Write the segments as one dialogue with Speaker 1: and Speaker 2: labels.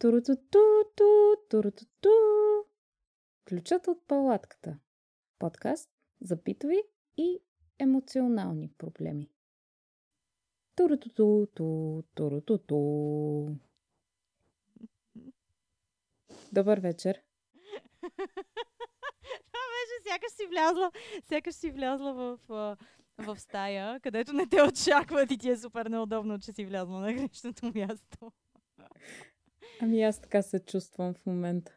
Speaker 1: Турутуту, турутуту. Ключът от палатката. Подкаст за битови и емоционални проблеми. Турутуту, турутуту. Добър вечер.
Speaker 2: Това беше сякаш си влязла, сякаш си влязла в, в стая, където не те очакват и ти е супер неудобно, че си влязла на грешното място.
Speaker 1: Ами аз така се чувствам в момента.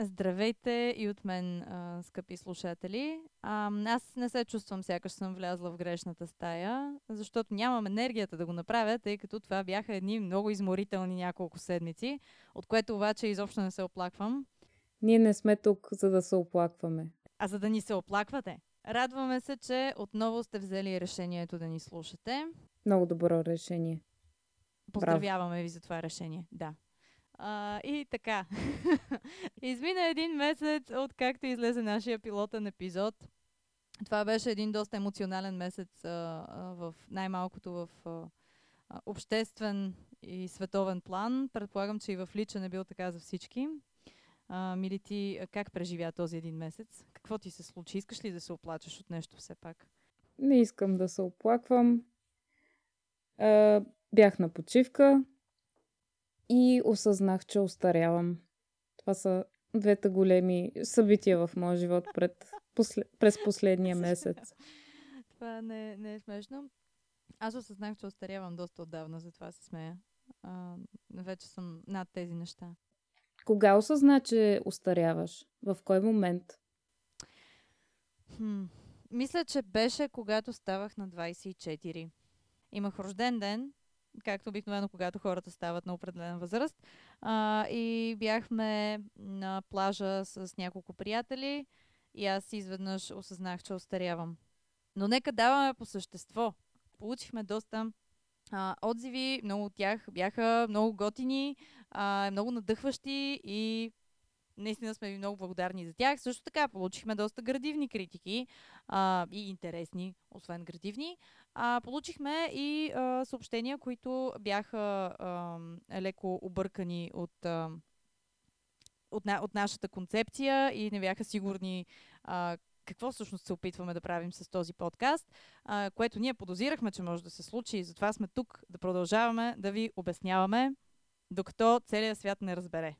Speaker 2: Здравейте и от мен, а, скъпи слушатели. А, аз не се чувствам сякаш съм влязла в грешната стая, защото нямам енергията да го направя, тъй като това бяха едни много изморителни няколко седмици, от което обаче изобщо не се оплаквам.
Speaker 1: Ние не сме тук, за да се оплакваме.
Speaker 2: А за да ни се оплаквате. Радваме се, че отново сте взели решението да ни слушате.
Speaker 1: Много добро решение.
Speaker 2: Поздравяваме ви за това решение. Да. А, и така. Измина един месец от както излезе нашия пилотен епизод. Това беше един доста емоционален месец а, а, в най-малкото в а, обществен и световен план. Предполагам, че и в личен е бил така за всички. А, мили ти, как преживя този един месец? Какво ти се случи? Искаш ли да се оплачеш от нещо все пак?
Speaker 1: Не искам да се оплаквам. А, бях на почивка и осъзнах, че остарявам. Това са двете големи събития в моя живот пред, после, през последния месец.
Speaker 2: Това не, не е смешно. Аз осъзнах, че остарявам доста отдавна, затова се смея. А, вече съм над тези неща.
Speaker 1: Кога осъзна, че остаряваш? В кой момент?
Speaker 2: Хм. Мисля, че беше когато ставах на 24. Имах рожден ден както обикновено, когато хората стават на определена възраст. А, и бяхме на плажа с няколко приятели и аз изведнъж осъзнах, че остарявам. Но нека даваме по същество. Получихме доста а, отзиви, много от тях бяха много готини, а, много надъхващи и наистина сме ви много благодарни за тях. Също така получихме доста градивни критики а, и интересни, освен градивни. А, получихме и а, съобщения, които бяха а, леко объркани от, а, от, на, от нашата концепция и не бяха сигурни а, какво всъщност се опитваме да правим с този подкаст, а, което ние подозирахме, че може да се случи и затова сме тук да продължаваме да ви обясняваме докато целият свят не разбере.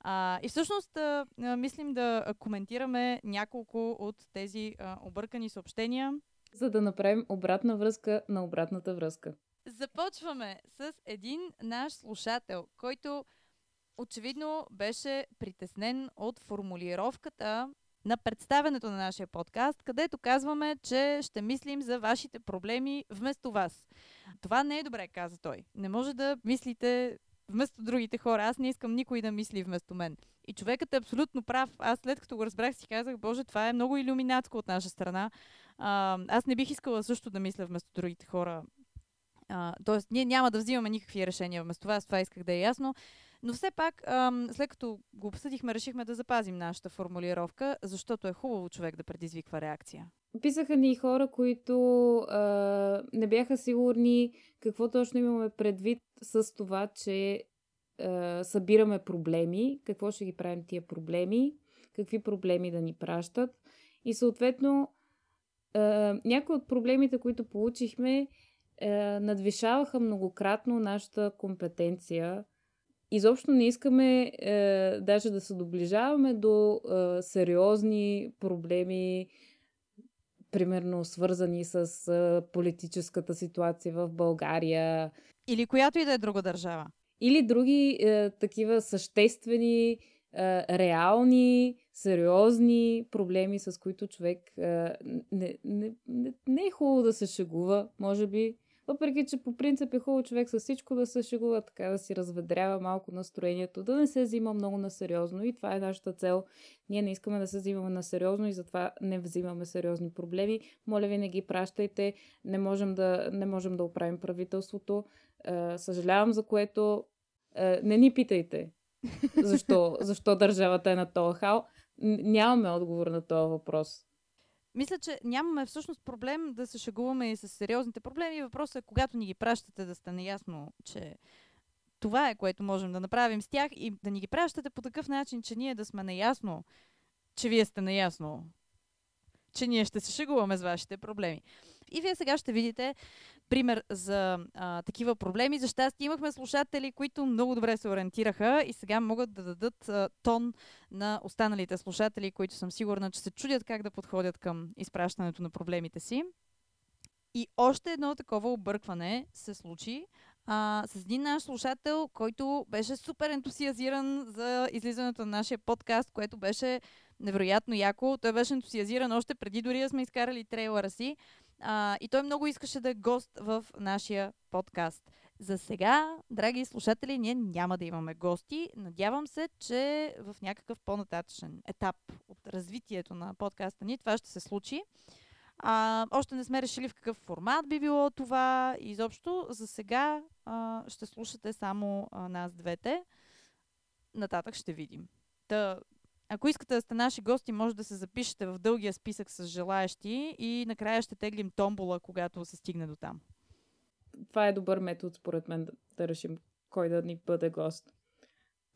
Speaker 2: А, и всъщност а, а, мислим да коментираме няколко от тези а, объркани съобщения.
Speaker 1: За да направим обратна връзка на обратната връзка.
Speaker 2: Започваме с един наш слушател, който очевидно беше притеснен от формулировката на представенето на нашия подкаст, където казваме, че ще мислим за вашите проблеми вместо вас. Това не е добре, каза той. Не може да мислите вместо другите хора. Аз не искам никой да мисли вместо мен. И човекът е абсолютно прав. Аз след като го разбрах си казах, боже, това е много иллюминатско от наша страна. А, аз не бих искала също да мисля вместо другите хора. А, тоест, ние няма да взимаме никакви решения вместо вас, това исках да е ясно. Но все пак, след като го обсъдихме, решихме да запазим нашата формулировка, защото е хубаво човек да предизвиква реакция.
Speaker 1: Писаха ни хора, които а, не бяха сигурни какво точно имаме предвид с това, че а, събираме проблеми, какво ще ги правим тия проблеми, какви проблеми да ни пращат. И съответно, а, някои от проблемите, които получихме, а, надвишаваха многократно нашата компетенция. Изобщо не искаме е, даже да се доближаваме до е, сериозни проблеми, примерно свързани с политическата ситуация в България.
Speaker 2: Или която и да е друга държава.
Speaker 1: Или други е, такива съществени, е, реални, сериозни проблеми, с които човек е, не, не, не, не е хубаво да се шегува, може би. Въпреки, че по принцип е хубаво човек с всичко да се шегува, така да си разведрява малко настроението, да не се взима много на сериозно. И това е нашата цел. Ние не искаме да се взимаме на сериозно и затова не взимаме сериозни проблеми. Моля ви, не ги пращайте. Не можем да, не можем да оправим правителството. Е, съжалявам за което. Е, не ни питайте защо, защо държавата е на този хал. Нямаме отговор на този въпрос.
Speaker 2: Мисля, че нямаме всъщност проблем да се шегуваме и с сериозните проблеми. Въпросът е, когато ни ги пращате, да сте наясно, че Това е, което можем да направим с тях и да ни ги пращате по такъв начин, че ние да сме наясно, че вие сте наясно, че ние ще се шегуваме с вашите проблеми. И вие сега ще видите пример за а, такива проблеми. За щастие имахме слушатели, които много добре се ориентираха и сега могат да дадат а, тон на останалите слушатели, които съм сигурна, че се чудят как да подходят към изпращането на проблемите си. И още едно такова объркване се случи а, с един наш слушател, който беше супер ентусиазиран за излизането на нашия подкаст, което беше невероятно яко. Той беше ентусиазиран още преди дори да сме изкарали трейлера си. А, и той много искаше да е гост в нашия подкаст. За сега, драги слушатели, ние няма да имаме гости. Надявам се, че в някакъв по-нататъчен етап от развитието на подкаста ни това ще се случи. А, още не сме решили в какъв формат би било това. Изобщо, за сега а, ще слушате само а, нас двете. Нататък ще видим. Та, ако искате да сте наши гости, може да се запишете в дългия списък с желаящи и накрая ще теглим томбола, когато се стигне до там.
Speaker 1: Това е добър метод, според мен, да, да решим кой да ни бъде гост.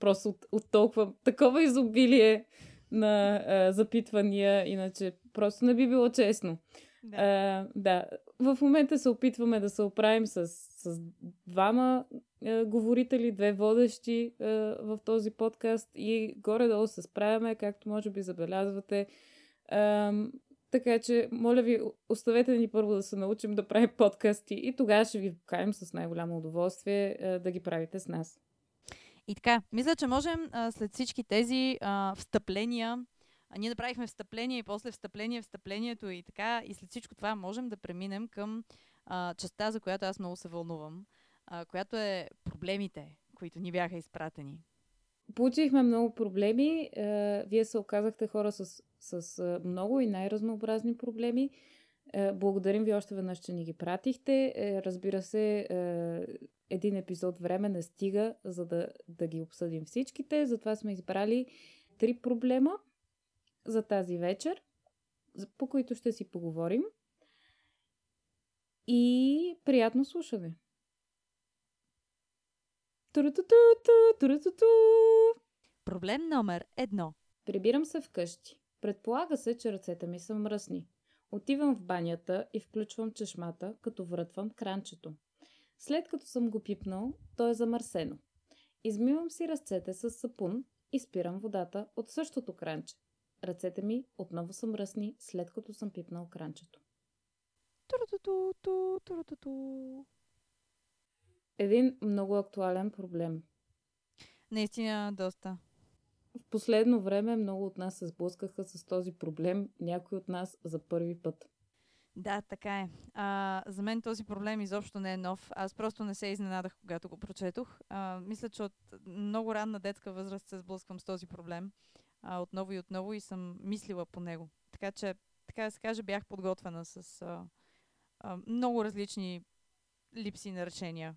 Speaker 1: Просто от, от толкова такова изобилие на а, запитвания, иначе просто не би било честно. Да. А, да. В момента се опитваме да се оправим с, с двама а, говорители, две водещи а, в този подкаст и горе-долу се справяме, както може би забелязвате. А, така че, моля ви, оставете ни първо да се научим да правим подкасти и тогава ще ви покаем с най-голямо удоволствие а, да ги правите с нас.
Speaker 2: И така, мисля, че можем а, след всички тези а, встъпления, а ние направихме встъпление и после встъпление, встъплението и така, и след всичко това можем да преминем към а, частта, за която аз много се вълнувам, а, която е проблемите, които ни бяха изпратени.
Speaker 1: Получихме много проблеми. Е, вие се оказахте хора с, с е, много и най-разнообразни проблеми. Е, благодарим ви още веднъж, че ни ги пратихте. Разбира се, един епизод време не стига, за да, да ги обсъдим всичките. Затова сме избрали три проблема за тази вечер, по които ще си поговорим. И приятно слушане!
Speaker 2: Проблем номер едно.
Speaker 1: Прибирам се вкъщи. Предполага се, че ръцете ми са мръсни. Отивам в банята и включвам чешмата, като врътвам кранчето. След като съм го пипнал, то е замърсено. Измивам си ръцете с сапун и спирам водата от същото кранче. Ръцете ми отново са мръсни, след като съм пипнал кранчето. Един много актуален проблем.
Speaker 2: Наистина, доста.
Speaker 1: В последно време много от нас се сблъскаха с този проблем, някой от нас за първи път.
Speaker 2: Да, така е. А, за мен този проблем изобщо не е нов. Аз просто не се изненадах, когато го прочетох. А, мисля, че от много ранна детска възраст се сблъсквам с този проблем. А, отново и отново и съм мислила по него. Така че, така да се каже, бях подготвена с а, много различни липси на решения.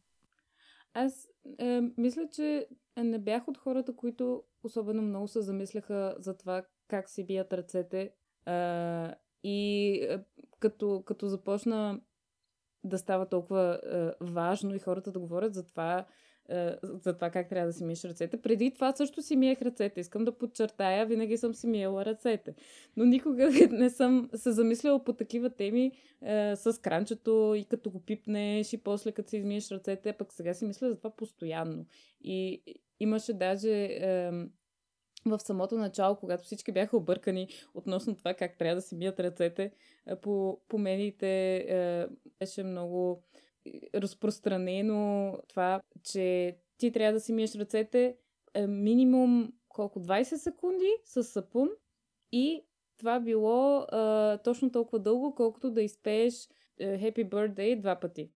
Speaker 1: Аз е, мисля, че не бях от хората, които особено много се замисляха за това как си бият ръцете. А, и е, като, като започна да става толкова е, важно и хората да говорят за това, е, за това как трябва да си миеш ръцете. Преди това също си миех ръцете. Искам да подчертая, винаги съм си миела ръцете. Но никога не съм се замисляла по такива теми е, с кранчето и като го пипнеш и после като си измиеш ръцете, пък сега си мисля за това постоянно. И имаше даже е, в самото начало, когато всички бяха объркани относно това как трябва да си мият ръцете, по, по медиите е, беше много разпространено това, че ти трябва да си миеш ръцете е, минимум колко 20 секунди с сапун и това било е, точно толкова дълго, колкото да изпееш е, Happy Birthday два пъти.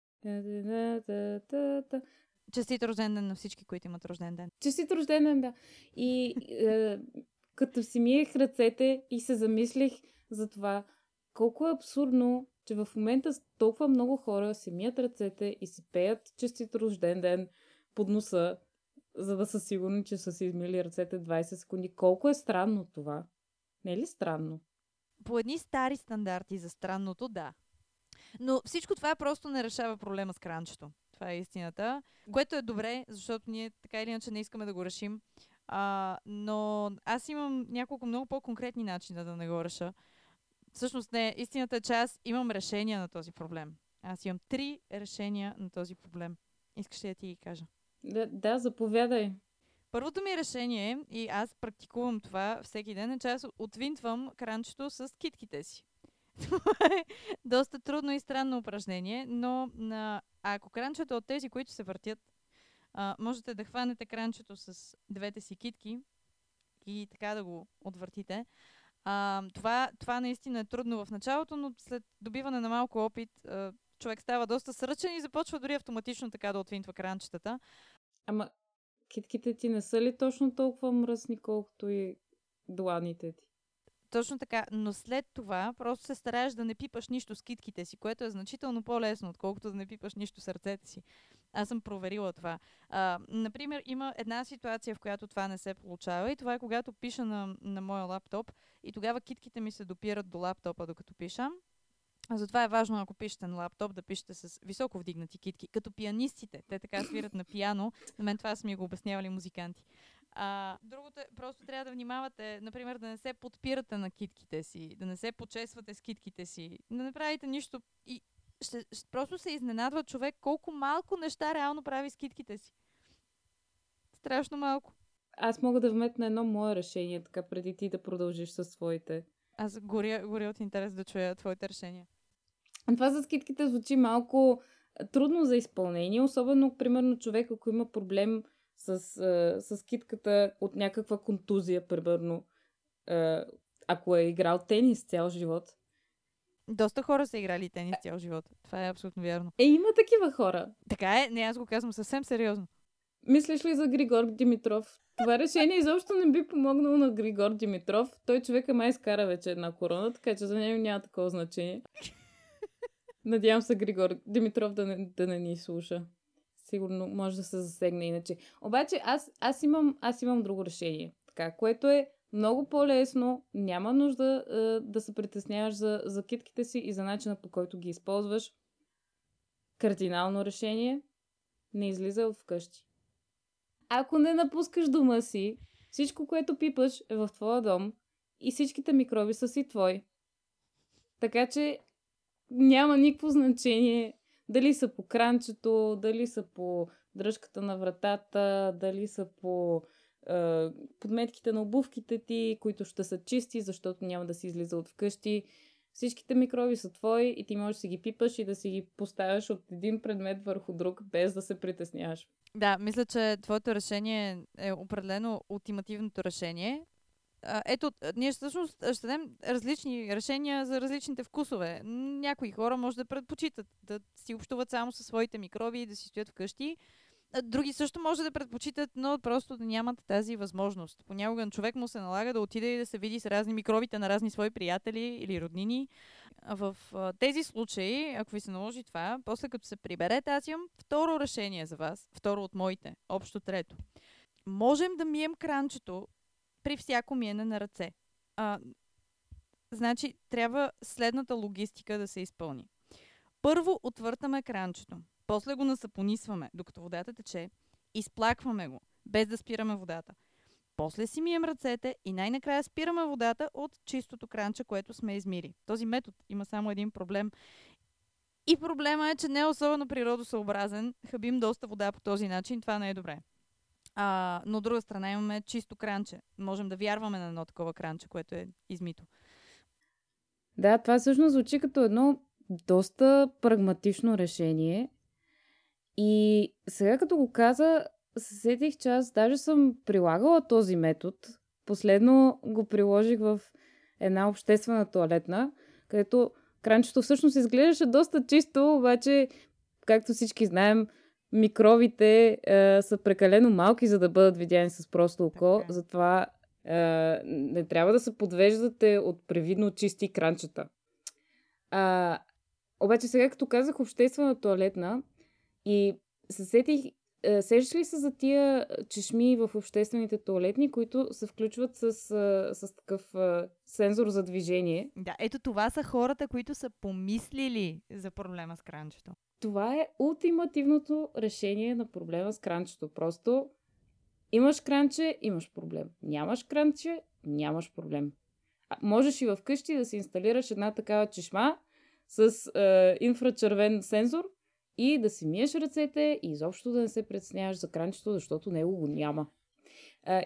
Speaker 2: Честит рожден ден на всички, които имат рожден ден.
Speaker 1: Честит рожден ден, да. И е, като си миех ръцете и се замислих за това, колко е абсурдно, че в момента толкова много хора си мият ръцете и си пеят честит рожден ден под носа, за да са сигурни, че са си измили ръцете 20 секунди. Колко е странно това? Не е ли странно?
Speaker 2: По едни стари стандарти за странното, да. Но всичко това просто не решава проблема с кранчето. Това е истината. Което е добре, защото ние така или иначе не искаме да го решим. А, но аз имам няколко много по-конкретни начина да не го реша. Всъщност не, истината е, че аз имам решение на този проблем. Аз имам три решения на този проблем. Искаш ли да ти ги кажа?
Speaker 1: Да, да, заповядай.
Speaker 2: Първото ми решение, и аз практикувам това всеки ден, е, че аз отвинтвам кранчето с китките си. Това е доста трудно и странно упражнение, но а, ако кранчето от тези, които се въртят, а, можете да хванете кранчето с двете си китки и така да го отвъртите. А, това, това наистина е трудно в началото, но след добиване на малко опит, а, човек става доста сръчен и започва дори автоматично така да отвинтва кранчетата.
Speaker 1: Ама китките ти не са ли точно толкова мръсни, колкото и дланите ти?
Speaker 2: Точно така, но след това просто се стараеш да не пипаш нищо с китките си, което е значително по-лесно, отколкото да не пипаш нищо с ръцете си. Аз съм проверила това. А, например, има една ситуация, в която това не се получава и това е когато пиша на, на моя лаптоп и тогава китките ми се допират до лаптопа, докато пиша. А затова е важно, ако пишете на лаптоп, да пишете с високо вдигнати китки. Като пианистите. Те така свират на пиано. На мен това са ми го обяснявали музиканти. А, другото е, просто трябва да внимавате, например, да не се подпирате на китките си, да не се почесвате с китките си, да не правите нищо. И ще, ще просто се изненадва човек колко малко неща реално прави с китките си. Страшно малко.
Speaker 1: Аз мога да вметна едно мое решение, така преди ти да продължиш със своите.
Speaker 2: Аз горя, горя от интерес да чуя твоите решения.
Speaker 1: Това с китките звучи малко трудно за изпълнение, особено, примерно, човек, ако има проблем с, с китката от някаква контузия, примерно, ако е играл тенис цял живот.
Speaker 2: Доста хора са играли тенис цял живот. Това е абсолютно вярно.
Speaker 1: Е, има такива хора.
Speaker 2: Така е, не, аз го казвам съвсем сериозно.
Speaker 1: Мислиш ли за Григор Димитров? Това решение изобщо не би помогнало на Григор Димитров. Той човека май изкара вече една корона, така че за него няма такова значение. Надявам се Григор Димитров да не, да не ни слуша. Сигурно може да се засегне иначе. Обаче аз, аз, имам, аз имам друго решение. Така, което е много по-лесно, няма нужда е, да се притесняваш за, за китките си и за начина по който ги използваш. Кардинално решение не излиза от вкъщи. Ако не напускаш дома си, всичко, което пипаш е в твоя дом и всичките микроби са си твои. Така че няма никакво значение дали са по кранчето, дали са по дръжката на вратата, дали са по подметките на обувките ти, които ще са чисти, защото няма да си излиза от вкъщи. Всичките микроби са твои и ти можеш да си ги пипаш и да си ги поставяш от един предмет върху друг, без да се притесняваш.
Speaker 2: Да, мисля, че твоето решение е определено ултимативното решение. Ето, ние всъщност ще дадем различни решения за различните вкусове. Някои хора може да предпочитат да си общуват само със своите микроби и да си стоят вкъщи. Други също може да предпочитат, но просто да нямат тази възможност. Понякога на човек му се налага да отиде и да се види с разни микробите на разни свои приятели или роднини. В тези случаи, ако ви се наложи това, после като се приберете, аз имам второ решение за вас. Второ от моите. Общо трето. Можем да мием кранчето при всяко миене на ръце. А, значи, трябва следната логистика да се изпълни. Първо отвъртаме кранчето. После го насапонисваме, докато водата тече. Изплакваме го, без да спираме водата. После си мием ръцете и най-накрая спираме водата от чистото кранче, което сме измили. Този метод има само един проблем. И проблема е, че не е особено природосъобразен. Хабим доста вода по този начин. Това не е добре. А, но от друга страна имаме чисто кранче. Можем да вярваме на едно такова кранче, което е измито.
Speaker 1: Да, това всъщност звучи като едно доста прагматично решение. И сега като го каза, се сетих, че аз даже съм прилагала този метод. Последно го приложих в една обществена туалетна, където кранчето всъщност изглеждаше доста чисто, обаче, както всички знаем, микробите е, са прекалено малки, за да бъдат видяни с просто око. Така. Затова е, не трябва да се подвеждате от превидно чисти кранчета. А, обаче сега, като казах обществена туалетна и се сетих е, сещаш ли се за тия чешми в обществените туалетни, които се включват с, с такъв сензор за движение?
Speaker 2: Да, ето това са хората, които са помислили за проблема с кранчето.
Speaker 1: Това е ултимативното решение на проблема с кранчето. Просто имаш кранче, имаш проблем. Нямаш кранче, нямаш проблем. А, можеш и вкъщи да си инсталираш една такава чешма с е, инфрачервен сензор и да си миеш ръцете и изобщо да не се предсняваш за кранчето, защото него го няма.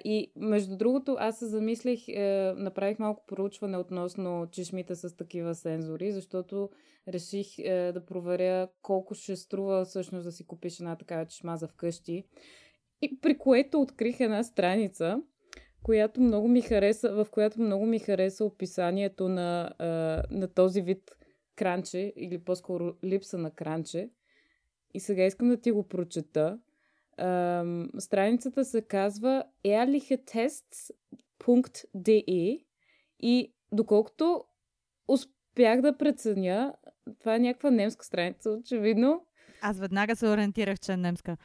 Speaker 1: И между другото, аз се замислих, е, направих малко проучване относно чешмите с такива сензори, защото реших е, да проверя колко ще струва всъщност да си купиш една такава чешма за вкъщи. И при което открих една страница, която много ми хареса, в която много ми хареса описанието на, е, на този вид кранче, или по-скоро липса на кранче. И сега искам да ти го прочета. Ам, страницата се казва ehrlichetests.de и доколкото успях да преценя, това е някаква немска страница, очевидно.
Speaker 2: Аз веднага се ориентирах, че е немска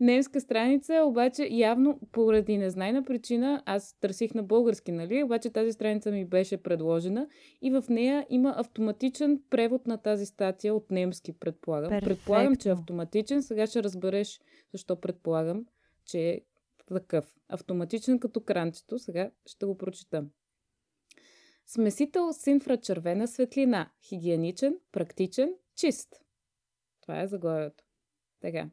Speaker 1: немска страница, обаче явно поради незнайна причина аз търсих на български, нали? Обаче тази страница ми беше предложена и в нея има автоматичен превод на тази статия от немски, предполагам.
Speaker 2: Перфектно.
Speaker 1: Предполагам, че е автоматичен. Сега ще разбереш защо предполагам, че е такъв. Автоматичен като кранчето. Сега ще го прочитам. Смесител с инфрачервена светлина. Хигиеничен, практичен, чист. Това е заглавието. Така.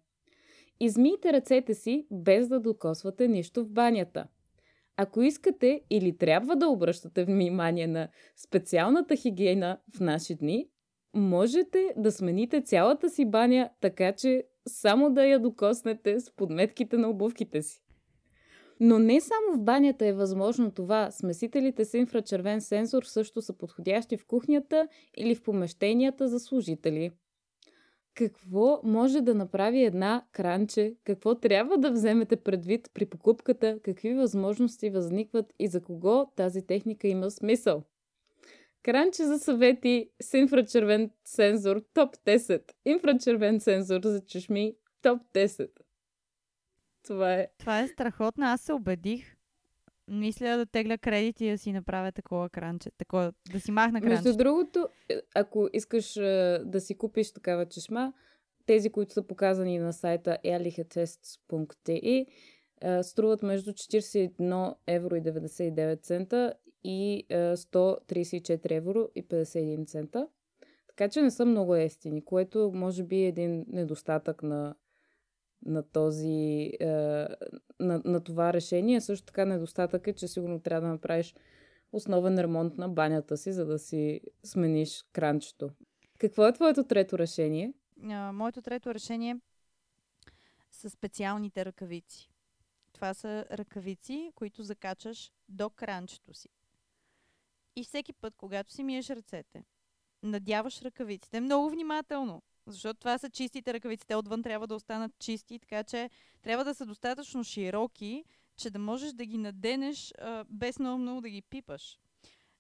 Speaker 1: Измийте ръцете си, без да докосвате нищо в банята. Ако искате или трябва да обръщате внимание на специалната хигиена в наши дни, можете да смените цялата си баня, така че само да я докоснете с подметките на обувките си. Но не само в банята е възможно това. Смесителите с инфрачервен сензор също са подходящи в кухнята или в помещенията за служители какво може да направи една кранче, какво трябва да вземете предвид при покупката, какви възможности възникват и за кого тази техника има смисъл. Кранче за съвети с инфрачервен сензор топ 10. Инфрачервен сензор за чешми топ 10. Това е.
Speaker 2: Това е страхотно. Аз се убедих мисля да тегля кредити и да си направя такова кранче. Такова, да си махна кранче.
Speaker 1: Между другото, е, ако искаш да си купиш такава чешма, тези, които са показани на сайта ehrlichetests.de, струват между 41 евро и 99 цента и 134 евро и 51 цента. Така че не са много ефтини, което може би е един недостатък на на, този, е, на, на това решение. Също така недостатък е, че сигурно трябва да направиш основен ремонт на банята си, за да си смениш кранчето. Какво е твоето трето решение?
Speaker 2: А, моето трето решение са специалните ръкавици. Това са ръкавици, които закачаш до кранчето си. И всеки път, когато си миеш ръцете, надяваш ръкавиците много внимателно, защото това са чистите ръкавици. Те отвън трябва да останат чисти, така че трябва да са достатъчно широки, че да можеш да ги наденеш а, без много, много да ги пипаш.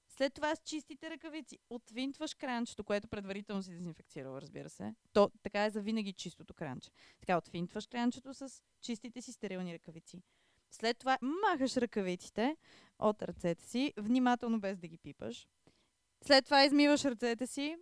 Speaker 2: След това с чистите ръкавици отвинтваш кранчето, което предварително си дезинфекцирал, разбира се. То така е за винаги чистото кранче. Така отвинтваш кранчето с чистите си стерилни ръкавици. След това махаш ръкавиците от ръцете си, внимателно без да ги пипаш. След това измиваш ръцете си,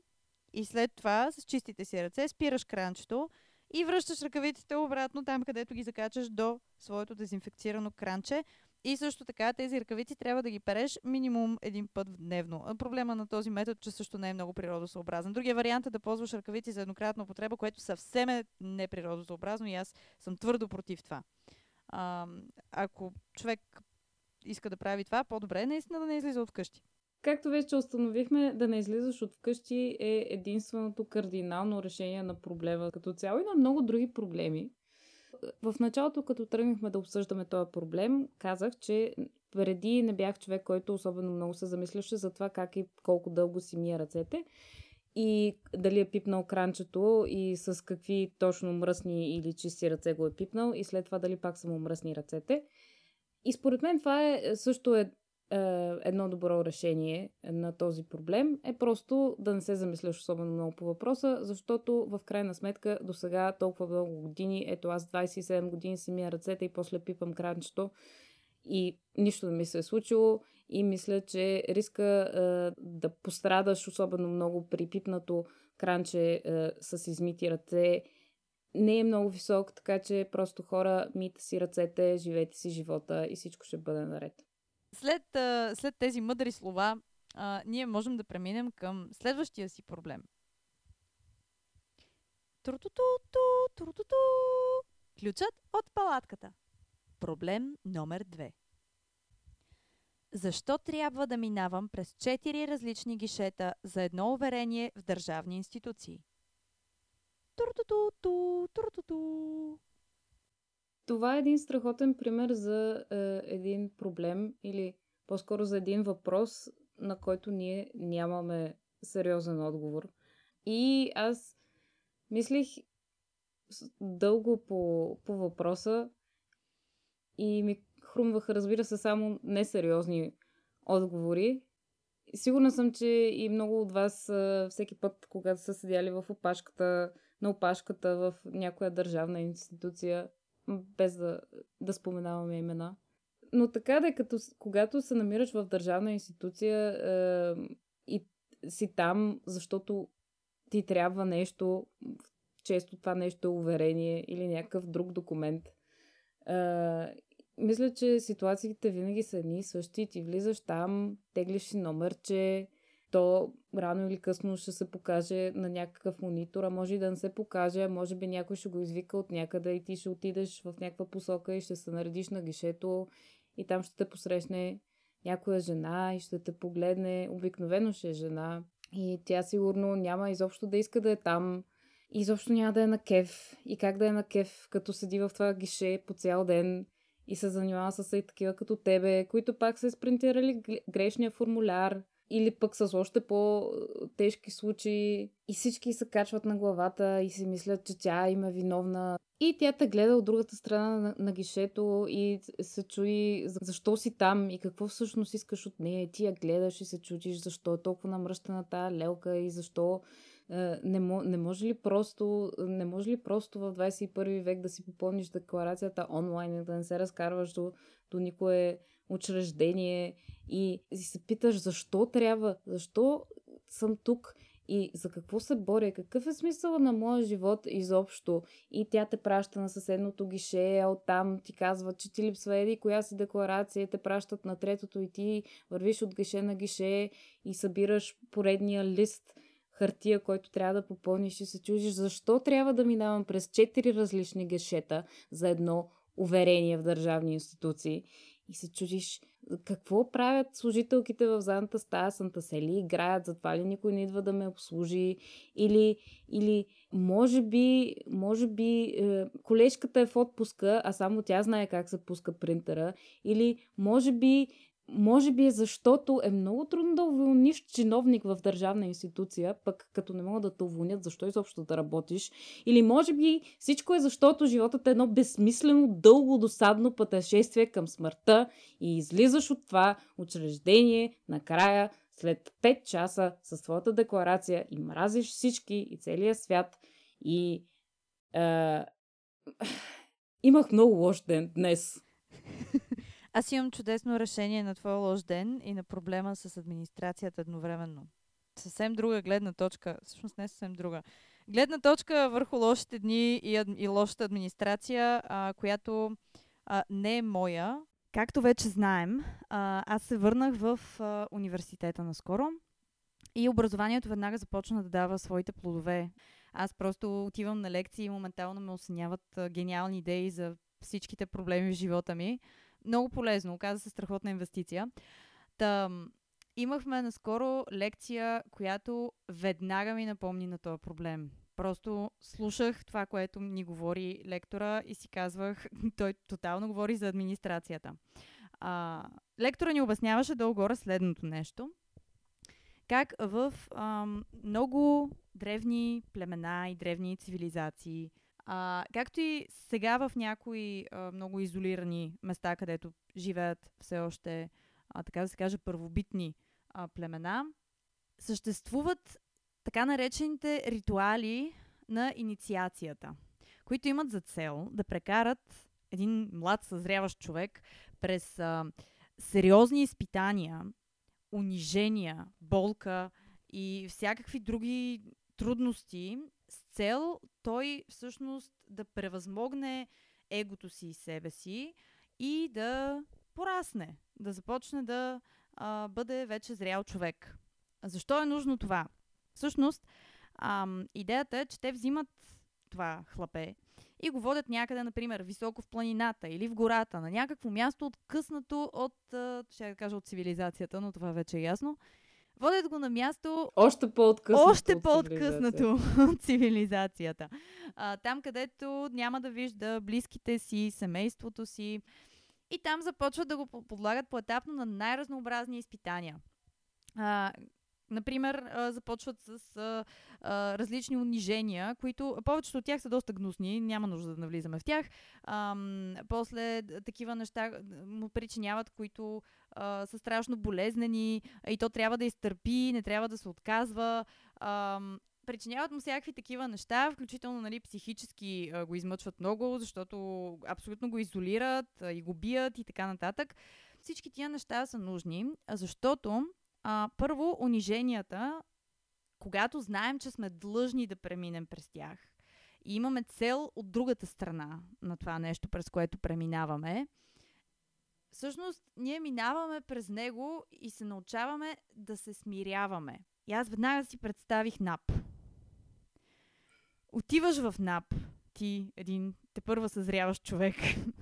Speaker 2: и след това с чистите си ръце спираш кранчето и връщаш ръкавиците обратно там, където ги закачаш до своето дезинфекцирано кранче. И също така тези ръкавици трябва да ги переш минимум един път дневно. Проблема на този метод, че също не е много природосъобразен. Другия вариант е да ползваш ръкавици за еднократна употреба, което съвсем е неприродосъобразно и аз съм твърдо против това. А, ако човек иска да прави това, по-добре е наистина да не излиза от къщи.
Speaker 1: Както вече установихме, да не излизаш от вкъщи е единственото кардинално решение на проблема. Като цяло има много други проблеми. В началото, като тръгнахме да обсъждаме този проблем, казах, че преди не бях човек, който особено много се замисляше за това как и колко дълго си мия ръцете и дали е пипнал кранчето и с какви точно мръсни или чисти ръце го е пипнал и след това дали пак са му мръсни ръцете. И според мен това е също е едно добро решение на този проблем е просто да не се замисляш особено много по въпроса, защото в крайна сметка до сега толкова много години, ето аз 27 години си мия ръцете и после пипам кранчето и нищо не ми се е случило и мисля, че риска е, да пострадаш особено много при пипнато кранче е, с измити ръце не е много висок, така че просто хора, мийте си ръцете, живейте си живота и всичко ще бъде наред.
Speaker 2: След, а, след тези мъдри слова, а, ние можем да преминем към следващия си проблем. Трутуту, трутуту. Ключът от палатката. Проблем номер две. Защо трябва да минавам през четири различни гишета за едно уверение в държавни институции? Туртуту, туртуту.
Speaker 1: Това е един страхотен пример за е, един проблем или по-скоро за един въпрос, на който ние нямаме сериозен отговор. И аз мислих дълго по, по въпроса и ми хрумваха, разбира се, само несериозни отговори. Сигурна съм, че и много от вас всеки път, когато са седяли в опашката, на опашката в някоя държавна институция, без да, да споменаваме имена. Но така да е, като когато се намираш в държавна институция е, и си там, защото ти трябва нещо, често това нещо е уверение или някакъв друг документ. Е, мисля, че ситуациите винаги са едни и същи. Ти влизаш там, теглиш си номерче, то рано или късно ще се покаже на някакъв монитор, а може и да не се покаже, а може би някой ще го извика от някъде и ти ще отидеш в някаква посока и ще се наредиш на гишето и там ще те посрещне някоя жена и ще те погледне. Обикновено ще е жена и тя сигурно няма изобщо да иска да е там. Изобщо няма да е на кеф. И как да е на кеф, като седи в това гише по цял ден и се занимава с и такива като тебе, които пак са спринтирали грешния формуляр или пък с още по-тежки случаи и всички се качват на главата и си мислят, че тя им е виновна. И тя те гледа от другата страна на, на гишето и се чуи защо си там и какво всъщност искаш от нея. И ти я гледаш и се чудиш защо е толкова намръщана тази лелка и защо е, не, не, може ли просто, не може ли просто в 21 век да си попълниш декларацията онлайн и да не се разкарваш до, до никое учреждение и, и се питаш защо трябва, защо съм тук и за какво се боря, какъв е смисъл на моя живот изобщо. И тя те праща на съседното гише, оттам ти казва, че ти липсва еди коя си декларация, те пращат на третото и ти вървиш от гише на гише и събираш поредния лист хартия, който трябва да попълниш и се чужиш защо трябва да минавам през четири различни гешета за едно уверение в държавни институции и се чудиш какво правят служителките в задната стая, Санта Сели, играят, затова ли никой не идва да ме обслужи? Или, или може би, може би е, колежката е в отпуска, а само тя знае как се пуска принтера? Или може би може би е защото е много трудно да уволниш чиновник в държавна институция, пък като не могат да те уволнят, защо изобщо да работиш. Или може би всичко е защото животът е едно безсмислено, дълго, досадно пътешествие към смъртта и излизаш от това учреждение накрая след 5 часа със своята декларация и мразиш всички и целия свят и е... имах много лош ден днес.
Speaker 2: Аз имам чудесно решение на твоя лош ден и на проблема с администрацията едновременно. Съвсем друга гледна точка, всъщност не съвсем друга. Гледна точка върху лошите дни и, и лошата администрация, а, която а, не е моя. Както вече знаем, а, аз се върнах в а, университета наскоро и образованието веднага започна да дава своите плодове. Аз просто отивам на лекции и моментално ме осъняват а, гениални идеи за всичките проблеми в живота ми много полезно. Оказа се страхотна инвестиция. Та, имахме наскоро лекция, която веднага ми напомни на този проблем. Просто слушах това, което ни говори лектора и си казвах, той тотално говори за администрацията. А, лектора ни обясняваше долу-горе следното нещо. Как в а, много древни племена и древни цивилизации – а, както и сега в някои а, много изолирани места, където живеят все още а, така да се каже, първобитни а, племена, съществуват така наречените ритуали на инициацията, които имат за цел да прекарат един млад съзряващ човек през а, сериозни изпитания, унижения, болка и всякакви други трудности цел той всъщност да превъзмогне егото си и себе си и да порасне, да започне да а, бъде вече зрял човек. Защо е нужно това? Всъщност, ам, идеята е, че те взимат това хлапе и го водят някъде, например, високо в планината или в гората, на някакво място откъснато от, ще да кажа от цивилизацията, но това вече е ясно. Водят го на място...
Speaker 1: Още по-откъснато
Speaker 2: Още по-откъснато от цивилизацията. А, там, където няма да вижда близките си, семейството си. И там започват да го подлагат поетапно на най-разнообразни изпитания. А, Например, започват с различни унижения, които повечето от тях са доста гнусни, няма нужда да навлизаме в тях. После такива неща му причиняват, които са страшно болезнени и то трябва да изтърпи, не трябва да се отказва. Причиняват му всякакви такива неща, включително нали, психически го измъчват много, защото абсолютно го изолират и го бият и така нататък. Всички тия неща са нужни, защото а, първо, униженията, когато знаем, че сме длъжни да преминем през тях и имаме цел от другата страна на това нещо, през което преминаваме, всъщност ние минаваме през него и се научаваме да се смиряваме. И аз веднага си представих НАП. Отиваш в НАП, ти, един те първа съзряващ човек.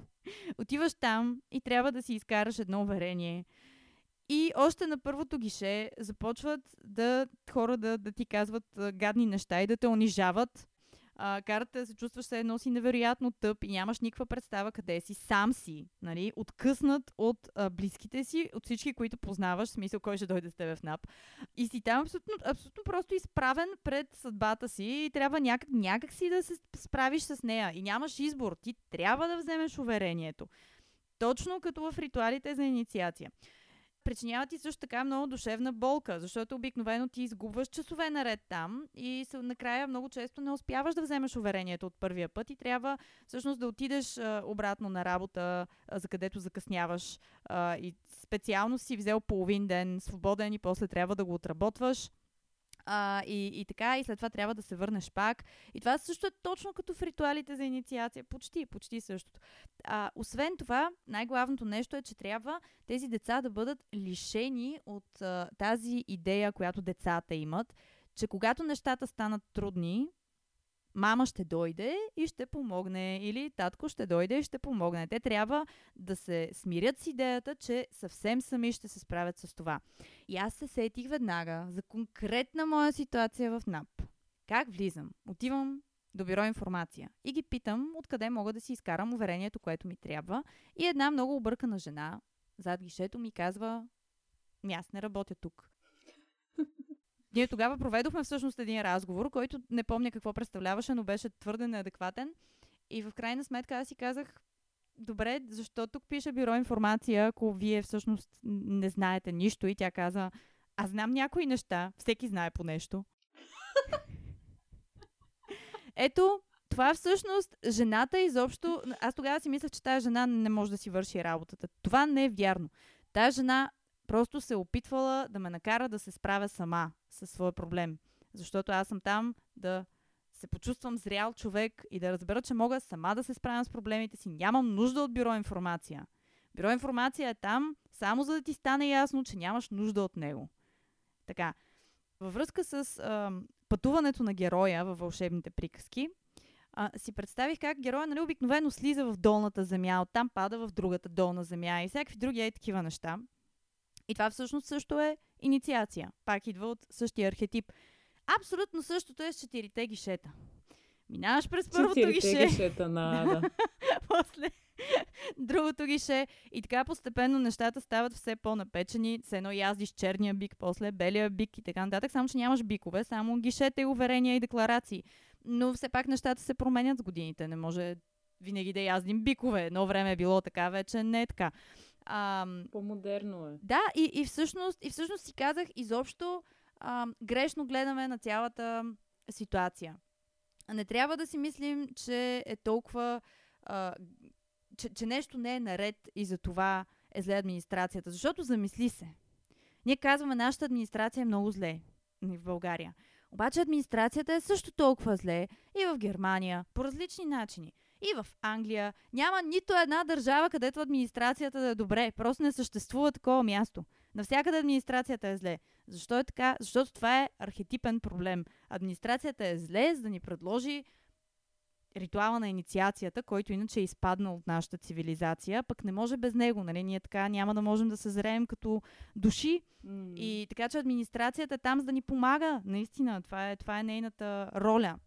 Speaker 2: Отиваш там и трябва да си изкараш едно уверение – и още на първото гише започват да хора да, да ти казват гадни неща и да те унижават. А, карате се чувстваш се едно си невероятно тъп и нямаш никаква представа къде си. Сам си, нали? Откъснат от а, близките си, от всички, които познаваш, в смисъл кой ще дойде с тебе в НАП. И си там абсолютно, абсолютно просто изправен пред съдбата си и трябва някак, някак си да се справиш с нея. И нямаш избор. Ти трябва да вземеш уверението. Точно като в ритуалите за инициация причинява ти също така много душевна болка, защото обикновено ти изгубваш часове наред там и накрая много често не успяваш да вземеш уверението от първия път и трябва всъщност да отидеш обратно на работа, за където закъсняваш и специално си взел половин ден свободен и после трябва да го отработваш. А, и, и така, и след това трябва да се върнеш пак. И това също е точно като в ритуалите за инициация. Почти, почти същото. А, освен това, най-главното нещо е, че трябва тези деца да бъдат лишени от а, тази идея, която децата имат, че когато нещата станат трудни, мама ще дойде и ще помогне, или татко ще дойде и ще помогне. Те трябва да се смирят с идеята, че съвсем сами ще се справят с това. И аз се сетих веднага за конкретна моя ситуация в НАП. Как влизам? Отивам до бюро информация и ги питам откъде мога да си изкарам уверението, което ми трябва. И една много объркана жена зад гишето ми казва, «Ами аз не работя тук. Ние тогава проведохме всъщност един разговор, който не помня какво представляваше, но беше твърде неадекватен. И в крайна сметка аз си казах, добре, защо тук пише бюро информация, ако вие всъщност не знаете нищо? И тя каза, аз знам някои неща, всеки знае по нещо. Ето, това всъщност, жената изобщо... Аз тогава си мислех, че тази жена не може да си върши работата. Това не е вярно. Тая жена просто се е опитвала да ме накара да се справя сама със своя проблем. Защото аз съм там да се почувствам зрял човек и да разбера, че мога сама да се справям с проблемите си. Нямам нужда от бюро информация. Бюро информация е там, само за да ти стане ясно, че нямаш нужда от него. Така, във връзка с а, пътуването на героя във вълшебните приказки, а, си представих как героя нали, обикновено слиза в долната земя, оттам пада в другата долна земя и всякакви други е такива неща. И това всъщност също е инициация. Пак идва от същия архетип. Абсолютно същото е с четирите гишета. Минаваш през първото гише.
Speaker 1: гишета на да.
Speaker 2: После другото гише. И така постепенно нещата стават все по-напечени. С едно яздиш черния бик, после белия бик и така нататък. Само, че нямаш бикове, само гишета и уверения и декларации. Но все пак нещата се променят с годините. Не може винаги да яздим бикове. Едно време е било така, вече не е така. Ам,
Speaker 1: По-модерно е.
Speaker 2: да, и, и, всъщност, и всъщност си казах, изобщо ам, грешно гледаме на цялата ситуация. Не трябва да си мислим, че е толкова. А, че, че нещо не е наред и за това е зле администрацията. Защото замисли се. Ние казваме, нашата администрация е много зле в България. Обаче администрацията е също толкова зле и в Германия, по различни начини. И в Англия няма нито една държава, където администрацията да е добре. Просто не съществува такова място. Навсякъде администрацията е зле. Защо е така? Защото това е архетипен проблем. Администрацията е зле, за да ни предложи ритуала на инициацията, който иначе е изпаднал от нашата цивилизация, пък не може без него. Нали? Ние така няма да можем да съзреем като души.
Speaker 1: М.
Speaker 2: И така че администрацията е там за да ни помага. Наистина, това е, това е нейната роля.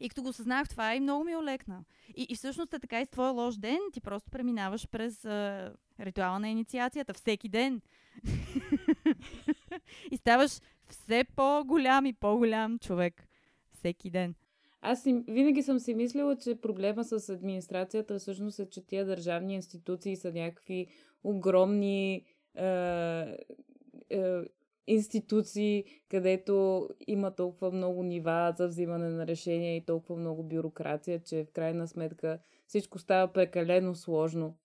Speaker 2: И като го съзнах това и много ми олекна. И, и всъщност е така и с твоя лош ден, ти просто преминаваш през а, ритуала на инициацията всеки ден. и ставаш все по-голям и по-голям човек. Всеки ден.
Speaker 1: Аз си, винаги съм си мислила, че проблема с администрацията всъщност е, че тия държавни институции са някакви огромни е, е, институции, където има толкова много нива за взимане на решения и толкова много бюрокрация, че в крайна сметка всичко става прекалено сложно.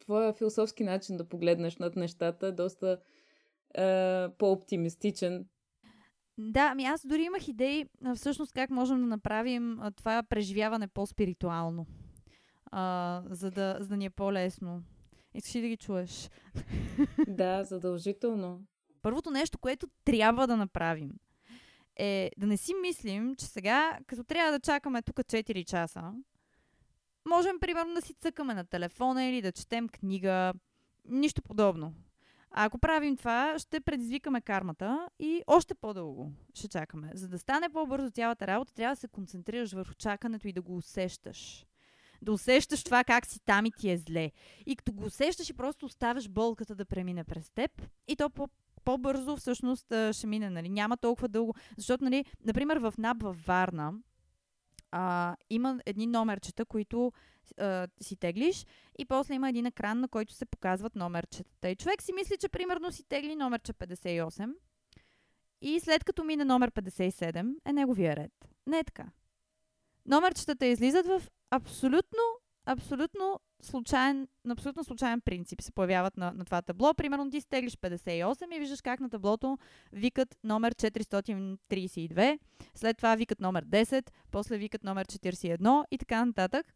Speaker 1: Твоя философски начин да погледнеш над нещата е доста е, по-оптимистичен.
Speaker 2: Да, ами аз дори имах идеи всъщност как можем да направим това преживяване по-спиритуално, а, за, да, за да ни е по-лесно. Искаш ли да ги чуеш?
Speaker 1: Да, задължително.
Speaker 2: Първото нещо, което трябва да направим, е да не си мислим, че сега, като трябва да чакаме тук 4 часа, можем примерно да си цъкаме на телефона или да четем книга. Нищо подобно. А ако правим това, ще предизвикаме кармата и още по-дълго ще чакаме. За да стане по-бързо цялата работа, трябва да се концентрираш върху чакането и да го усещаш. Да усещаш това как си там и ти е зле. И като го усещаш и просто оставяш болката да премине през теб и то по по-бързо всъщност ще мине, нали? Няма толкова дълго. Защото, нали, например, в НАП във Варна а, има едни номерчета, които а, си теглиш и после има един екран, на който се показват номерчетата. И човек си мисли, че примерно си тегли номерче 58 и след като мине номер 57 е неговия ред. Не е така. Номерчетата излизат в абсолютно, абсолютно случайен, на абсолютно случайен принцип се появяват на, на това табло. Примерно ти стеглиш 58 и виждаш как на таблото викат номер 432, след това викат номер 10, после викат номер 41 и така нататък.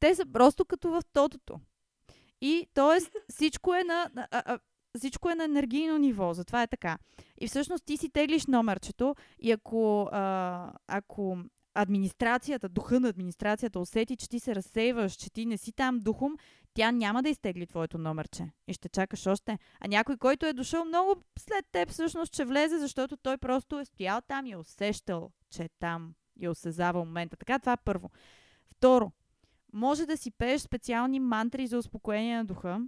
Speaker 2: Те са просто като в тотото. И т.е. всичко е на, а, а, всичко е на енергийно ниво, затова е така. И всъщност ти си теглиш номерчето и ако, а, ако администрацията, духа на администрацията усети, че ти се разсейваш, че ти не си там духом, тя няма да изтегли твоето номерче и ще чакаш още. А някой, който е дошъл много след теб, всъщност ще влезе, защото той просто е стоял там и е усещал, че е там и е осезавал момента. Така, това е първо. Второ, може да си пееш специални мантри за успокоение на духа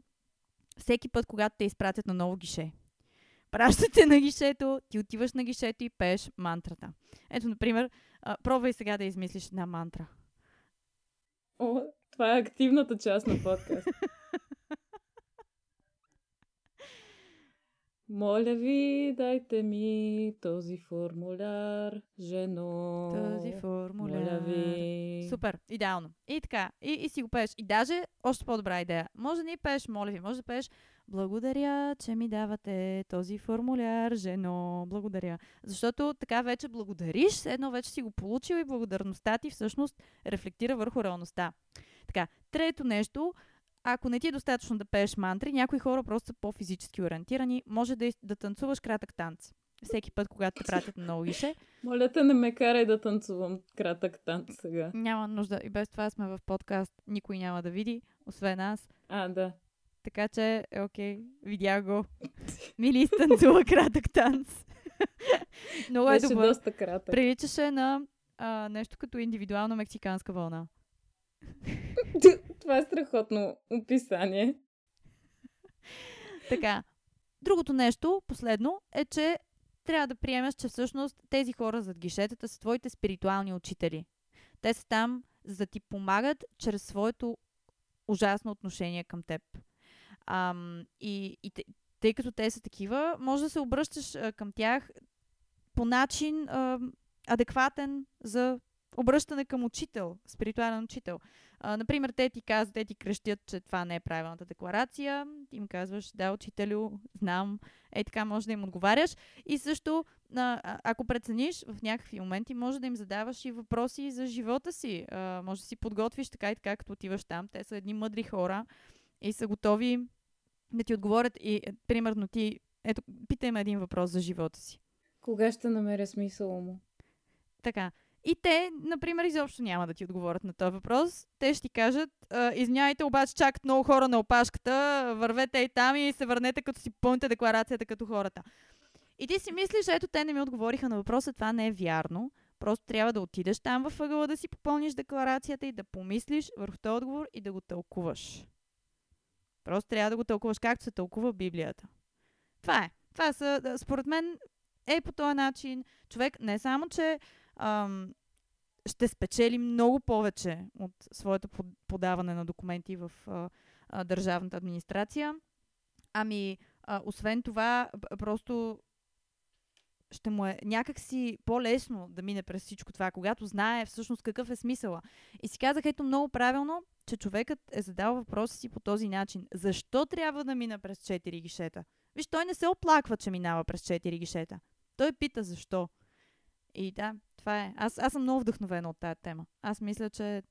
Speaker 2: всеки път, когато те изпратят на ново гише. Пращате на гишето, ти отиваш на гишето и пееш мантрата. Ето, например, а, пробвай сега да измислиш една мантра.
Speaker 1: О, това е активната част на подкаст. Моля ви, дайте ми този формуляр, жено.
Speaker 2: Този формуляр.
Speaker 1: Моля ви.
Speaker 2: Супер, идеално. И така, и, и си го пееш. И даже, още по-добра идея, може да ни пееш, моля ви, може да пееш благодаря, че ми давате този формуляр, жено, благодаря. Защото така вече благодариш, едно вече си го получил и благодарността ти всъщност рефлектира върху реалността. Така, трето нещо, ако не ти е достатъчно да пееш мантри, някои хора просто са по-физически ориентирани, може да, да танцуваш кратък танц. Всеки път, когато те пратят на много ише.
Speaker 1: Моля те, не ме карай да танцувам кратък танц сега.
Speaker 2: Няма нужда. И без това сме в подкаст. Никой няма да види, освен аз.
Speaker 1: А, да.
Speaker 2: Така че, е окей, видя го. Мили станцува кратък танц. Много е
Speaker 1: Беше
Speaker 2: добър.
Speaker 1: доста кратък.
Speaker 2: Приличаше на а, нещо като индивидуална мексиканска вълна.
Speaker 1: Това е страхотно описание.
Speaker 2: Така. Другото нещо, последно, е, че трябва да приемеш, че всъщност тези хора зад гишетата са твоите спиритуални учители. Те са там, за да ти помагат чрез своето ужасно отношение към теб. Ам, и, и тъй като те са такива, може да се обръщаш а, към тях по начин а, адекватен за обръщане към учител, спиритуален учител. А, например, те ти казват, те ти крещят, че това не е правилната декларация. Ти им казваш, да, учителю, знам. Е, така може да им отговаряш. И също, а, ако прецениш, в някакви моменти може да им задаваш и въпроси за живота си. А, може да си подготвиш така и така, като отиваш там. Те са едни мъдри хора и са готови да ти отговорят. И, е, примерно, ти, ето, питай ме един въпрос за живота си.
Speaker 1: Кога ще намеря смисъл му?
Speaker 2: Така. И те, например, изобщо няма да ти отговорят на този въпрос. Те ще ти кажат, извиняйте, обаче чакат много хора на опашката, вървете и там и се върнете, като си пълните декларацията като хората. И ти си мислиш, ето те не ми отговориха на въпроса, това не е вярно. Просто трябва да отидеш там във ъгъла да си попълниш декларацията и да помислиш върху този отговор и да го тълкуваш. Просто трябва да го тълкуваш както се тълкува Библията. Това е. Това са, според мен, е по този начин. Човек не само, че ам, ще спечели много повече от своето подаване на документи в а, държавната администрация. Ами, а, освен това, просто ще му е някакси по-лесно да мине през всичко това, когато знае всъщност какъв е смисъла. И си казах, ето много правилно, че човекът е задал въпроса си по този начин. Защо трябва да мина през 4 гишета? Виж, той не се оплаква, че минава през 4 гишета. Той пита защо. И да, това е. Аз, аз съм много вдъхновена от тази тема. Аз мисля, че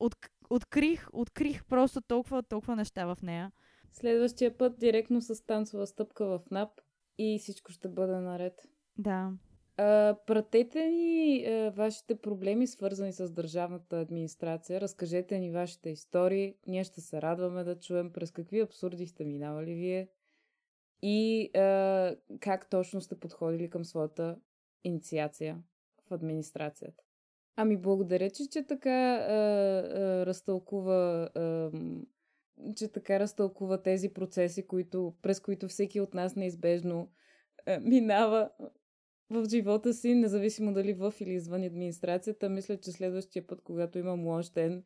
Speaker 2: от, открих, открих просто толкова, толкова неща в нея.
Speaker 1: Следващия път директно с танцова стъпка в НАП и всичко ще бъде наред.
Speaker 2: Да.
Speaker 1: А, пратете ни а, вашите проблеми, свързани с държавната администрация. Разкажете ни вашите истории. Ние ще се радваме да чуем през какви абсурди сте минавали вие и а, как точно сте подходили към своята инициация в администрацията. Ами благодаря, че, че така а, а, разтълкува а, че така разтълкува тези процеси, които, през които всеки от нас неизбежно а, минава в живота си, независимо дали в или извън администрацията. Мисля, че следващия път, когато имам лош ден,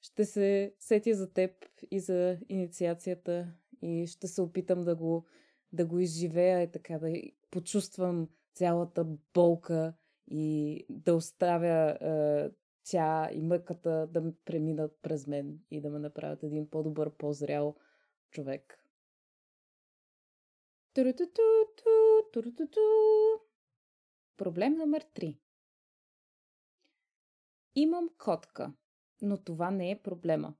Speaker 1: ще се сетя за теб и за инициацията и ще се опитам да го, да го изживея и така да почувствам цялата болка и да оставя е, тя и мъката да преминат през мен и да ме направят един по-добър, по-зрял човек. Проблем номер 3. Имам котка, но това не е проблема.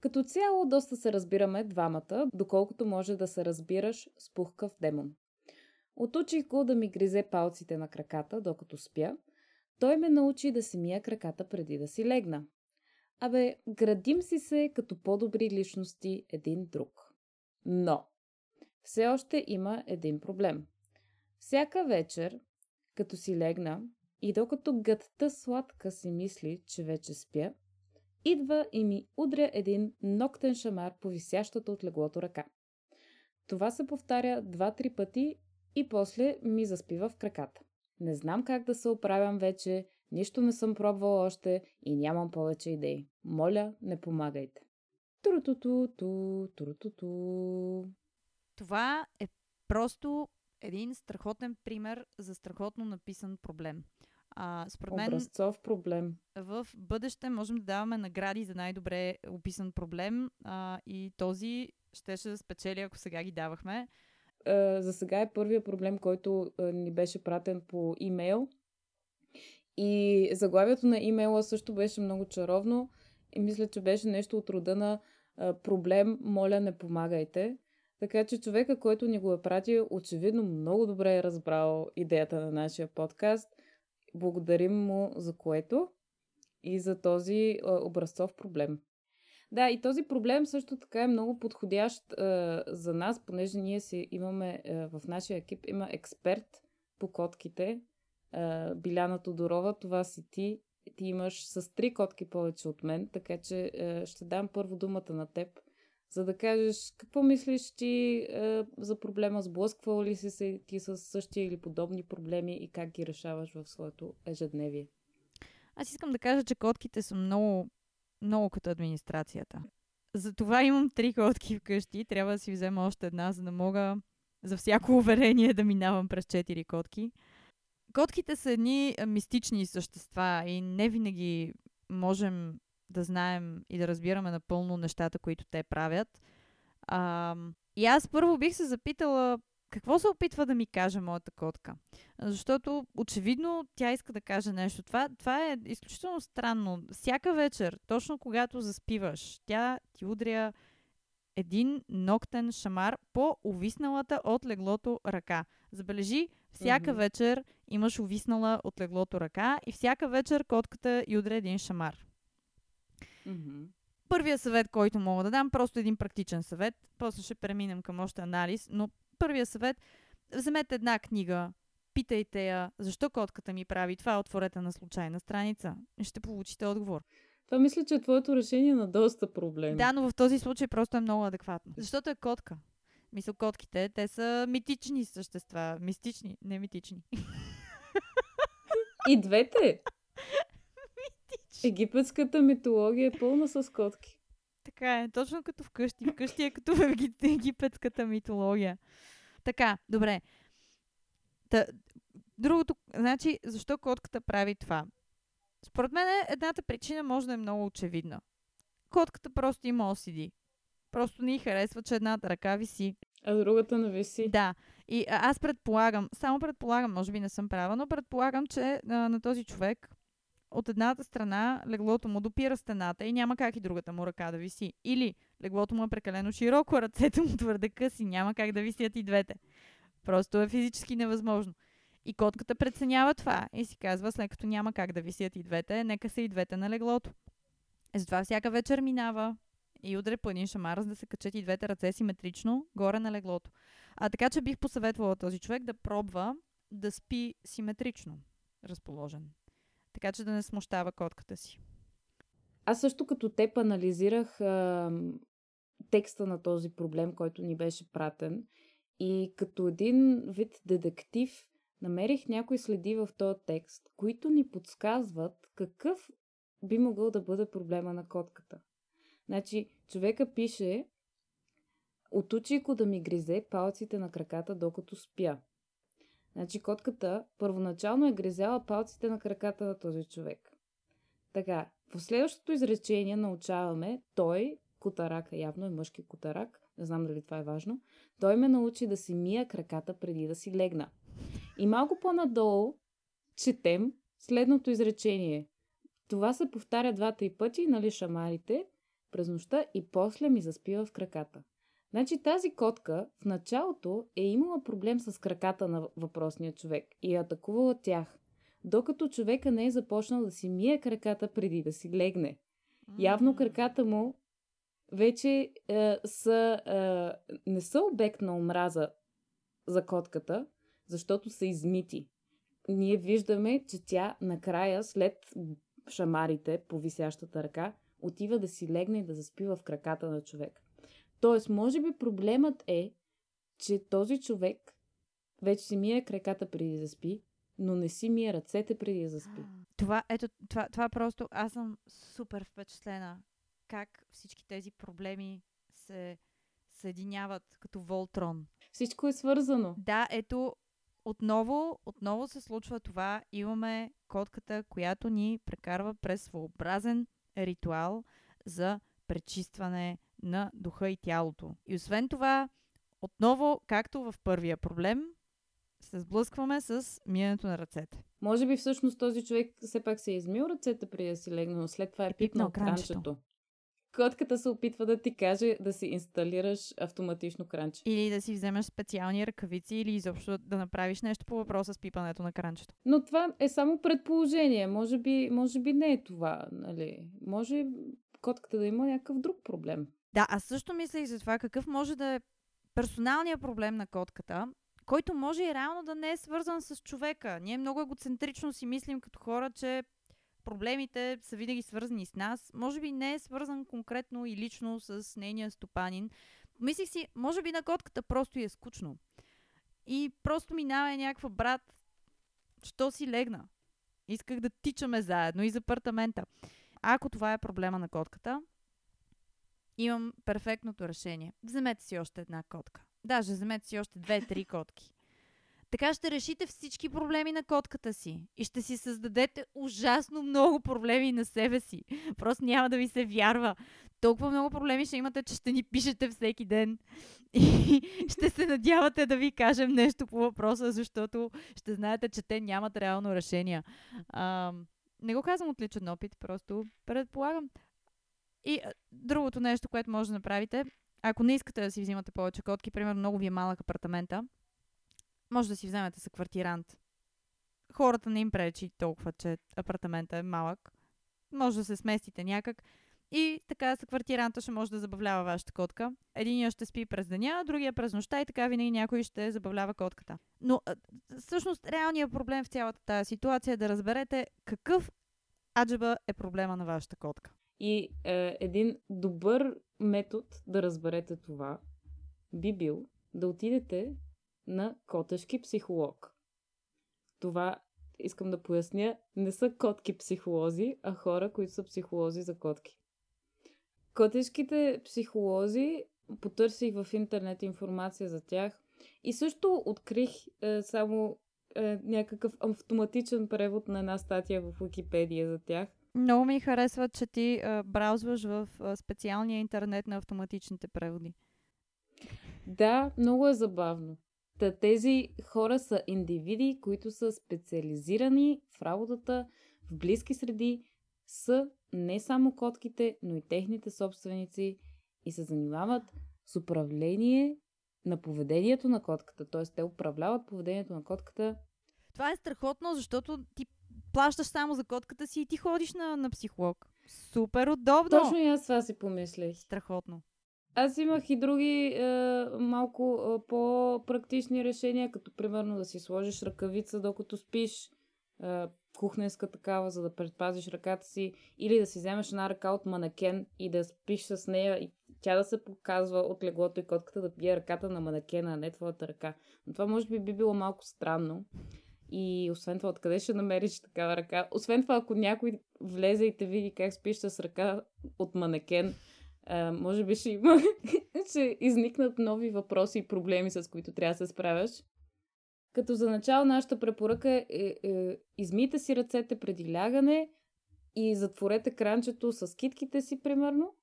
Speaker 1: Като цяло доста се разбираме двамата, доколкото може да се разбираш с пухкав демон. Отучих го да ми гризе палците на краката, докато спя. Той ме научи да си мия краката преди да си легна. Абе, градим си се като по-добри личности един друг. Но, все още има един проблем. Всяка вечер, като си легна и докато гътта сладка си мисли, че вече спя, идва и ми удря един ноктен шамар по висящата от леглото ръка. Това се повтаря два-три пъти и после ми заспива в краката. Не знам как да се оправям вече, нищо не съм пробвала още и нямам повече идеи. Моля, не помагайте. Турутуту, турутуту.
Speaker 2: Това е просто един страхотен пример за страхотно написан проблем.
Speaker 1: А, според мен, Образцов проблем.
Speaker 2: В бъдеще можем да даваме награди за най-добре описан проблем а, и този щеше да спечели, ако сега ги давахме
Speaker 1: за сега е първия проблем, който ни беше пратен по имейл. И заглавието на имейла също беше много чаровно и мисля, че беше нещо от рода на проблем, моля не помагайте. Така че човека, който ни го е пратил, очевидно много добре е разбрал идеята на нашия подкаст. Благодарим му за което и за този образцов проблем. Да, и този проблем също така е много подходящ а, за нас, понеже ние си имаме а, в нашия екип има експерт по котките. А, Биляна Тодорова, това си ти. Ти имаш с три котки повече от мен, така че а, ще дам първо думата на теб, за да кажеш какво мислиш ти за проблема, сблъсквал ли си се ти с същия или подобни проблеми и как ги решаваш в своето ежедневие?
Speaker 2: Аз искам да кажа, че котките са много много като администрацията. Затова имам три котки вкъщи. Трябва да си взема още една, за да мога за всяко уверение да минавам през четири котки. Котките са едни мистични същества и не винаги можем да знаем и да разбираме напълно нещата, които те правят. А, и аз първо бих се запитала какво се опитва да ми каже моята котка? Защото очевидно тя иска да каже нещо. Това, това е изключително странно. Всяка вечер, точно когато заспиваш, тя ти удря един ноктен шамар по увисналата от леглото ръка. Забележи, всяка mm-hmm. вечер имаш увиснала от леглото ръка и всяка вечер котката удря един шамар.
Speaker 1: Mm-hmm.
Speaker 2: Първия съвет, който мога да дам, просто един практичен съвет. После ще преминем към още анализ, но първия съвет, вземете една книга, питайте я, защо котката ми прави това, отворете на случайна страница и ще получите отговор.
Speaker 1: Това мисля, че е твоето решение на доста проблеми.
Speaker 2: Да, но в този случай просто е много адекватно. Защото е котка. Мисля, котките, те са митични същества. Мистични, не митични.
Speaker 1: И двете. Египетската митология е пълна с котки.
Speaker 2: Така е, точно като вкъщи. Вкъщи е като в египетската митология. Така, добре. Та, другото, значи, защо котката прави това? Според мен едната причина може да е много очевидна. Котката просто има OCD. Просто ни харесва, че едната ръка виси.
Speaker 1: А другата не виси.
Speaker 2: Да. И аз предполагам, само предполагам, може би не съм права, но предполагам, че а, на този човек от едната страна леглото му допира стената и няма как и другата му ръка да виси. Или леглото му е прекалено широко, ръцете му твърде къси, няма как да висят и двете. Просто е физически невъзможно. И котката преценява това и си казва, след като няма как да висят и двете, нека са и двете на леглото. И затова всяка вечер минава и удря по един шамар, за да се качат и двете ръце симетрично горе на леглото. А така, че бих посъветвала този човек да пробва да спи симетрично разположен така че да не смущава котката си.
Speaker 1: Аз също като теб анализирах а, текста на този проблем, който ни беше пратен и като един вид детектив намерих някои следи в този текст, които ни подсказват какъв би могъл да бъде проблема на котката. Значи, човека пише Отучи да ми гризе палците на краката, докато спя. Значи котката първоначално е гризяла палците на краката на този човек. Така, в следващото изречение научаваме, той, кутарака, явно е мъжки кутарак, не знам дали това е важно, той ме научи да си мия краката преди да си легна. И малко по-надолу четем следното изречение. Това се повтаря двата и пъти, нали шамарите, през нощта и после ми заспива в краката. Значи тази котка в началото е имала проблем с краката на въпросния човек и е атакувала тях, докато човека не е започнал да си мие краката преди да си легне. Явно краката му вече е, са, е, не са обект на омраза за котката, защото са измити. Ние виждаме, че тя накрая, след шамарите по висящата ръка, отива да си легне и да заспива в краката на човек. Тоест, може би проблемът е, че този човек вече си мие краката преди да спи, но не си мие ръцете преди да заспи.
Speaker 2: Това, ето, това, това просто, аз съм супер впечатлена как всички тези проблеми се съединяват като Волтрон.
Speaker 1: Всичко е свързано.
Speaker 2: Да, ето, отново, отново се случва това. Имаме котката, която ни прекарва през своеобразен ритуал за пречистване на духа и тялото. И освен това, отново, както в първия проблем, се сблъскваме с миенето на ръцете.
Speaker 1: Може би всъщност този човек все пак се е измил ръцете преди да си легне, но след това е, е пипнал кранчето. кранчето. Котката се опитва да ти каже да си инсталираш автоматично кранче.
Speaker 2: Или да си вземеш специални ръкавици или изобщо да направиш нещо по въпроса с пипането на кранчето.
Speaker 1: Но това е само предположение. Може би, може би не е това. Нали? Може котката да има някакъв друг проблем.
Speaker 2: Да, аз също мисля и за това какъв може да е персоналният проблем на котката, който може и реално да не е свързан с човека. Ние много егоцентрично си мислим като хора, че проблемите са винаги свързани с нас. Може би не е свързан конкретно и лично с нейния стопанин. Мислих си, може би на котката просто е скучно. И просто минава някаква брат, що си легна. Исках да тичаме заедно из апартамента. Ако това е проблема на котката, имам перфектното решение. Вземете си още една котка. Даже вземете си още две-три котки. Така ще решите всички проблеми на котката си и ще си създадете ужасно много проблеми на себе си. Просто няма да ви се вярва. Толкова много проблеми ще имате, че ще ни пишете всеки ден и ще се надявате да ви кажем нещо по въпроса, защото ще знаете, че те нямат реално решения. А, не го казвам от личен опит, просто предполагам. И другото нещо, което може да направите, ако не искате да си взимате повече котки, примерно много ви е малък апартамента, може да си вземете за квартирант. Хората не им пречи толкова, че апартамента е малък. Може да се сместите някак. И така с квартиранта ще може да забавлява вашата котка. Единия ще спи през деня, другия през нощта и така винаги някой ще забавлява котката. Но всъщност реалният проблем в цялата тази ситуация е да разберете какъв аджаба е проблема на вашата котка.
Speaker 1: И е, един добър метод да разберете това би бил да отидете на котешки психолог. Това искам да поясня, не са котки психолози, а хора, които са психолози за котки. Котешките психолози, потърсих в интернет информация за тях и също открих е, само е, някакъв автоматичен превод на една статия в Википедия за тях.
Speaker 2: Много ми харесва, че ти е, браузваш в е, специалния интернет на автоматичните преводи.
Speaker 1: Да, много е забавно. Та тези хора са индивиди, които са специализирани в работата в близки среди с не само котките, но и техните собственици и се занимават с управление на поведението на котката. Т.е. те управляват поведението на котката.
Speaker 2: Това е страхотно, защото ти плащаш само за котката си и ти ходиш на, на психолог. Супер удобно!
Speaker 1: Точно и аз това си помислих.
Speaker 2: Страхотно.
Speaker 1: Аз имах и други е, малко е, по-практични решения, като примерно да си сложиш ръкавица докато спиш, е, кухненска такава, за да предпазиш ръката си, или да си вземеш една ръка от манекен и да спиш с нея и тя да се показва от леглото и котката да пие ръката на манекена, а не твоята ръка. Но това може би би било малко странно. И освен това, откъде ще намериш такава ръка? Освен това, ако някой влезе и те види как спиш с ръка от манекен, може би ще има, ще изникнат нови въпроси и проблеми, с които трябва да се справяш. Като за начало нашата препоръка е, е, е измийте си ръцете преди лягане и затворете кранчето с китките си, примерно.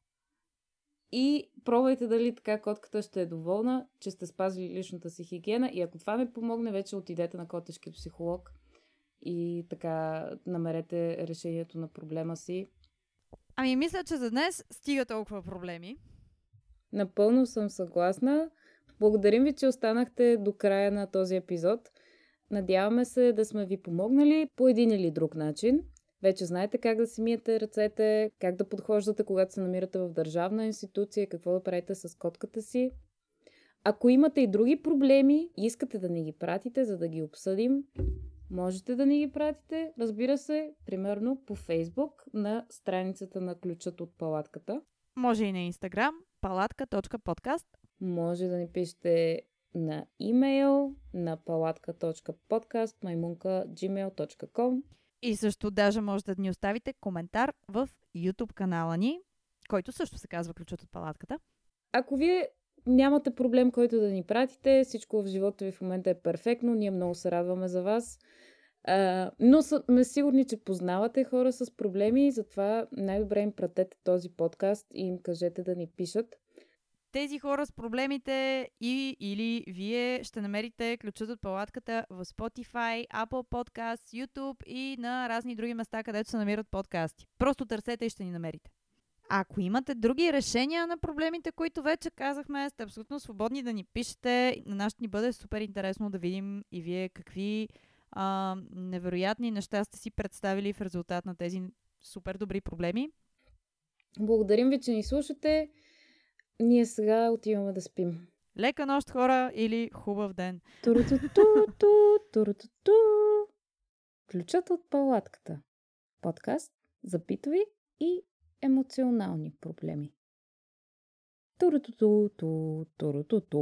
Speaker 1: И пробвайте дали така котката ще е доволна, че сте спазили личната си хигиена. И ако това не помогне, вече отидете на котешки психолог и така намерете решението на проблема си
Speaker 2: Ами, мисля, че за днес стига толкова проблеми.
Speaker 1: Напълно съм съгласна. Благодарим ви, че останахте до края на този епизод. Надяваме се да сме ви помогнали по един или друг начин. Вече знаете как да си миете ръцете, как да подхождате, когато се намирате в държавна институция, какво да правите с котката си. Ако имате и други проблеми и искате да ни ги пратите, за да ги обсъдим, Можете да ни ги пратите, разбира се, примерно по Фейсбук на страницата на ключът от палатката.
Speaker 2: Може и на Инстаграм, палатка.подкаст.
Speaker 1: Може да ни пишете на имейл на палатка.podcast.maimunka.gmail.com
Speaker 2: И също даже може да ни оставите коментар в YouTube канала ни, който също се казва Ключът от палатката.
Speaker 1: Ако вие нямате проблем, който да ни пратите. Всичко в живота ви в момента е перфектно. Ние много се радваме за вас. А, но сме сигурни, че познавате хора с проблеми и затова най-добре им пратете този подкаст и им кажете да ни пишат.
Speaker 2: Тези хора с проблемите и или вие ще намерите ключът от палатката в Spotify, Apple Podcasts, YouTube и на разни други места, където се намират подкасти. Просто търсете и ще ни намерите. Ако имате други решения на проблемите, които вече казахме, сте абсолютно свободни да ни пишете. На нас ни бъде супер интересно да видим и вие какви а, невероятни неща сте си представили в резултат на тези супер добри проблеми.
Speaker 1: Благодарим ви, че ни слушате. Ние сега отиваме да спим.
Speaker 2: Лека нощ, хора, или хубав ден.
Speaker 1: Ключът от палатката. Подкаст за битови и емоционални проблеми. Турутуту, турутуту.